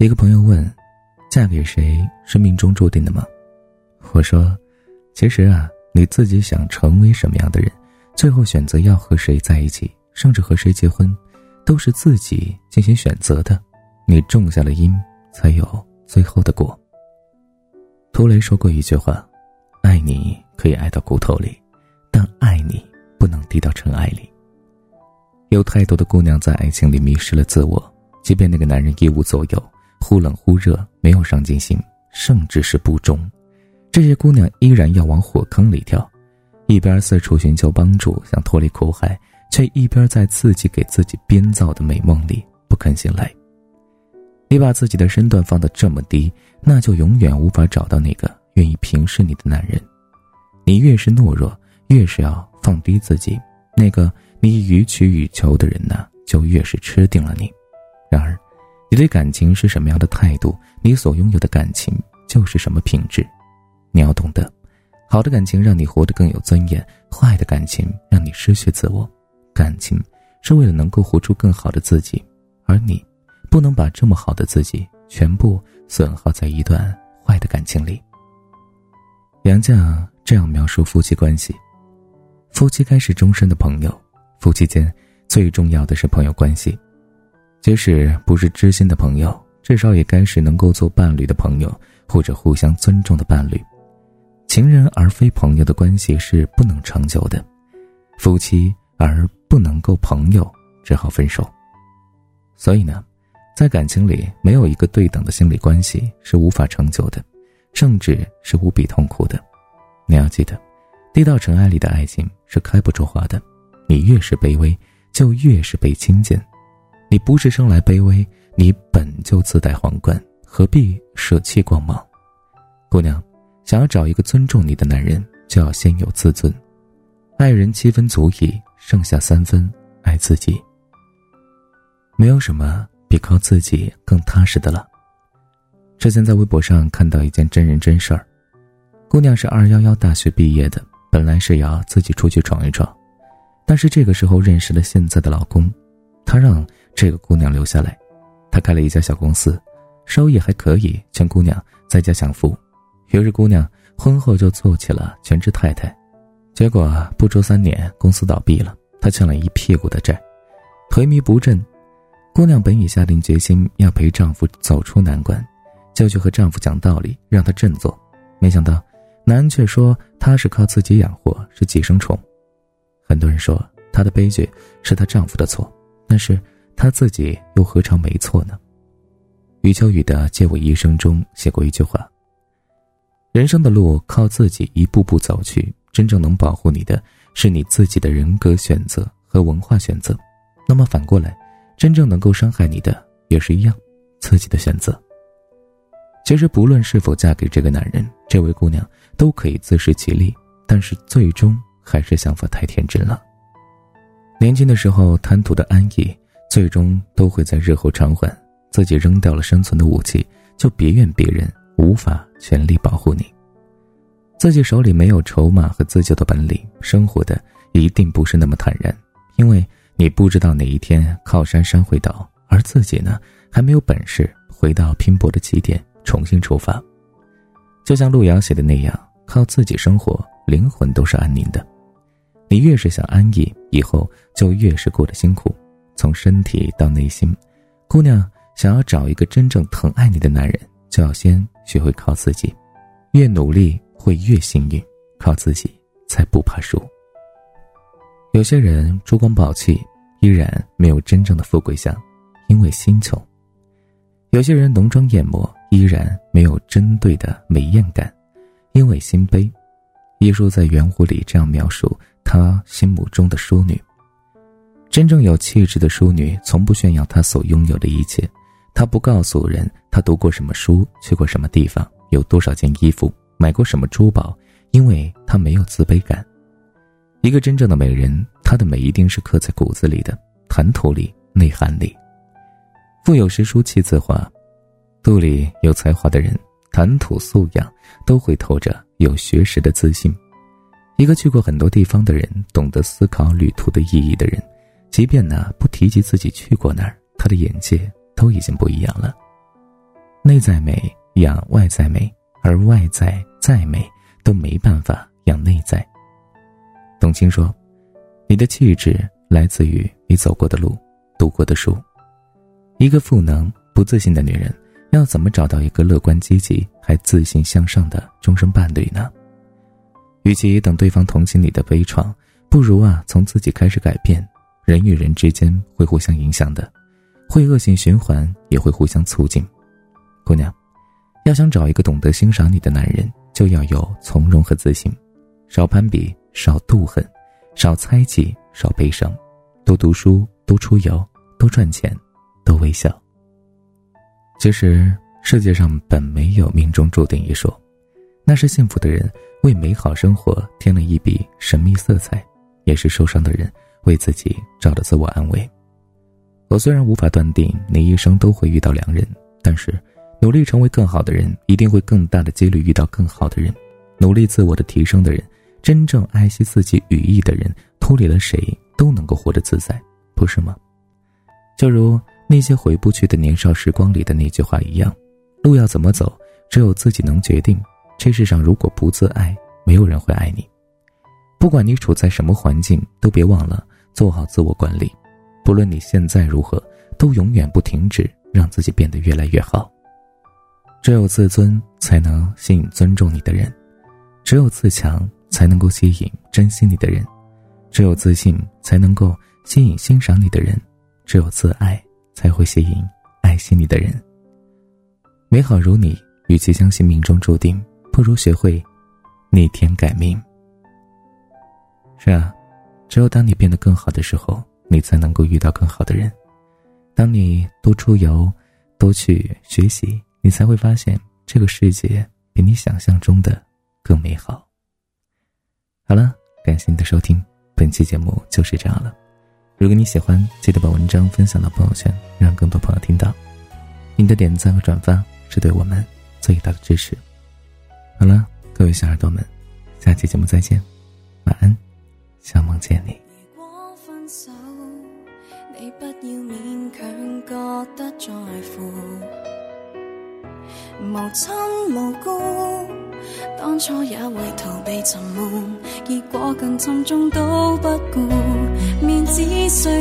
一个朋友问：“嫁给谁是命中注定的吗？”我说：“其实啊，你自己想成为什么样的人，最后选择要和谁在一起，甚至和谁结婚，都是自己进行选择的。你种下了因，才有最后的果。”涂雷说过一句话：“爱你可以爱到骨头里，但爱你不能低到尘埃里。”有太多的姑娘在爱情里迷失了自我，即便那个男人一无所有。忽冷忽热，没有上进心，甚至是不忠，这些姑娘依然要往火坑里跳，一边四处寻求帮助，想脱离苦海，却一边在自己给自己编造的美梦里不肯醒来。你把自己的身段放得这么低，那就永远无法找到那个愿意平视你的男人。你越是懦弱，越是要放低自己，那个你予取予求的人呢，就越是吃定了你。然而。你对感情是什么样的态度，你所拥有的感情就是什么品质。你要懂得，好的感情让你活得更有尊严，坏的感情让你失去自我。感情是为了能够活出更好的自己，而你不能把这么好的自己全部损耗在一段坏的感情里。杨绛这样描述夫妻关系：夫妻该是终身的朋友，夫妻间最重要的是朋友关系。即使不是知心的朋友，至少也该是能够做伴侣的朋友，或者互相尊重的伴侣。情人而非朋友的关系是不能长久的，夫妻而不能够朋友，只好分手。所以呢，在感情里没有一个对等的心理关系是无法长久的，甚至是无比痛苦的。你要记得，低到尘埃里的爱情是开不出花的，你越是卑微，就越是被轻贱。你不是生来卑微，你本就自带皇冠，何必舍弃光芒？姑娘，想要找一个尊重你的男人，就要先有自尊。爱人七分足矣，剩下三分爱自己。没有什么比靠自己更踏实的了。之前在微博上看到一件真人真事儿，姑娘是二幺幺大学毕业的，本来是要自己出去闯一闯，但是这个时候认识了现在的老公，他让。这个姑娘留下来，她开了一家小公司，收益还可以，劝姑娘在家享福。于是姑娘婚后就做起了全职太太，结果不出三年，公司倒闭了，她欠了一屁股的债，颓靡不振。姑娘本已下定决心要陪丈夫走出难关，就去和丈夫讲道理，让他振作。没想到，男人却说她是靠自己养活，是寄生虫。很多人说她的悲剧是她丈夫的错，但是。他自己又何尝没错呢？余秋雨的《借我一生》中写过一句话：“人生的路靠自己一步步走去，真正能保护你的，是你自己的人格选择和文化选择。那么反过来，真正能够伤害你的，也是一样，自己的选择。其实不论是否嫁给这个男人，这位姑娘都可以自食其力，但是最终还是想法太天真了。年轻的时候贪图的安逸。”最终都会在日后偿还。自己扔掉了生存的武器，就别怨别人无法全力保护你。自己手里没有筹码和自救的本领，生活的一定不是那么坦然。因为你不知道哪一天靠山山会倒，而自己呢，还没有本事回到拼搏的起点，重新出发。就像路遥写的那样，靠自己生活，灵魂都是安宁的。你越是想安逸，以后就越是过得辛苦。从身体到内心，姑娘想要找一个真正疼爱你的男人，就要先学会靠自己。越努力会越幸运，靠自己才不怕输。有些人珠光宝气，依然没有真正的富贵相，因为心穷；有些人浓妆艳抹，依然没有针对的美艳感，因为心悲。一书在《圆弧》里这样描述他心目中的淑女。真正有气质的淑女，从不炫耀她所拥有的一切，她不告诉人她读过什么书，去过什么地方，有多少件衣服，买过什么珠宝，因为她没有自卑感。一个真正的美人，她的美一定是刻在骨子里的，谈吐里、内涵里。腹有诗书气自华，肚里有才华的人，谈吐素养都会透着有学识的自信。一个去过很多地方的人，懂得思考旅途的意义的人。即便呢不提及自己去过哪儿，他的眼界都已经不一样了。内在美养外在美，而外在再美都没办法养内在。董卿说：“你的气质来自于你走过的路，读过的书。一个负能、不自信的女人，要怎么找到一个乐观积极还自信向上的终身伴侣呢？与其等对方同情你的悲怆，不如啊从自己开始改变。人与人之间会互相影响的，会恶性循环，也会互相促进。姑娘，要想找一个懂得欣赏你的男人，就要有从容和自信，少攀比。”少妒恨，少猜忌，少悲伤，多读书，多出游，多赚钱，多微笑。其实世界上本没有命中注定一说，那是幸福的人为美好生活添了一笔神秘色彩，也是受伤的人为自己找的自我安慰。我虽然无法断定你一生都会遇到良人，但是努力成为更好的人，一定会更大的几率遇到更好的人。努力自我的提升的人。真正爱惜自己羽翼的人，脱离了谁都能够活得自在，不是吗？就如那些回不去的年少时光里的那句话一样：路要怎么走，只有自己能决定。这世上如果不自爱，没有人会爱你。不管你处在什么环境，都别忘了做好自我管理。不论你现在如何，都永远不停止让自己变得越来越好。只有自尊，才能吸引尊重你的人；只有自强。才能够吸引珍惜你的人，只有自信才能够吸引欣赏你的人，只有自爱才会吸引爱惜你的人。美好如你，与其相信命中注定，不如学会逆天改命。是啊，只有当你变得更好的时候，你才能够遇到更好的人。当你多出游，多去学习，你才会发现这个世界比你想象中的更美好。好了，感谢你的收听，本期节目就是这样了。如果你喜欢，记得把文章分享到朋友圈，让更多朋友听到。你的点赞和转发是对我们最大的支持。好了，各位小耳朵们，下期节目再见，晚安，想梦见你。如果分手，你不要勉强觉得在乎，无亲无故。当初也为逃避沉闷，结果更沉重都不顾。面子需要，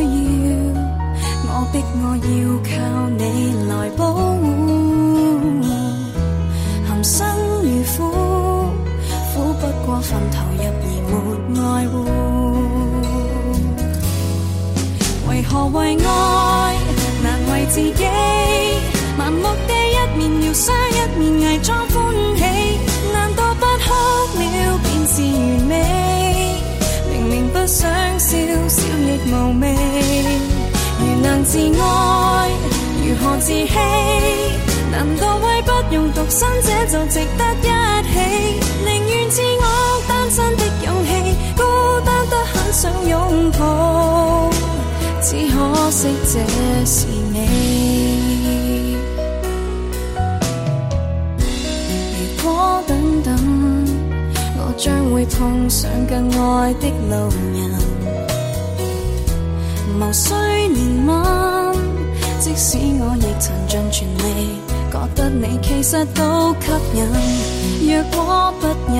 我逼我要靠你来保护。含辛茹苦，苦不过分投入而没爱？护。为何为爱难为自己？盲目的一面要伤一面，伪装欢喜。难道不哭了便是完美，明明不想笑，笑亦无味。如能自爱，如何自欺？难道为不用独身，这就值得一起？自我单身的勇气，孤单得很想拥抱，只可惜这是你。如果等等。我将会碰上更爱的路人，无需怜悯。即使我亦曾尽全力，觉得你其实都吸引。若果不忍，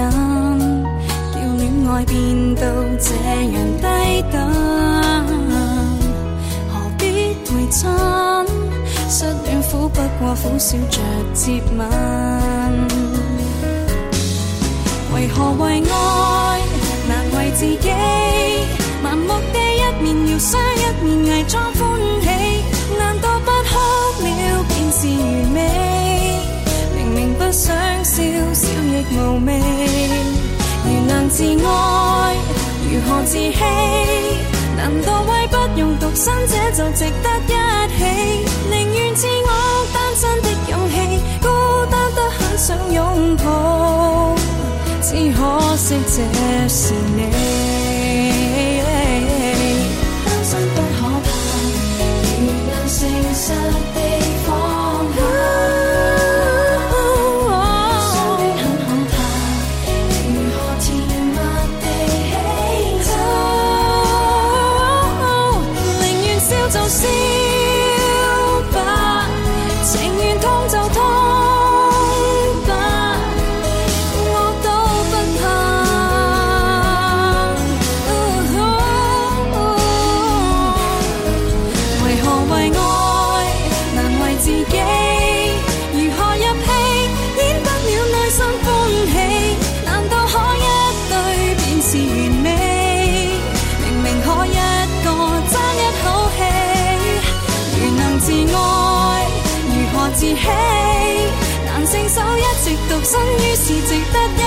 叫恋爱变到这样低等，何必会亲？失恋苦不过苦笑着接吻。为何为爱难为自己？盲目地一面要伤一面，伪装欢喜。难道不哭了便是完美？想笑，笑亦无味。如能自爱，如何自欺？难道为不用独身，这就值得一起？宁愿自我单身的勇气，孤单得很想拥抱。只可惜这是你，单身不可怕，如能诚实生于是值得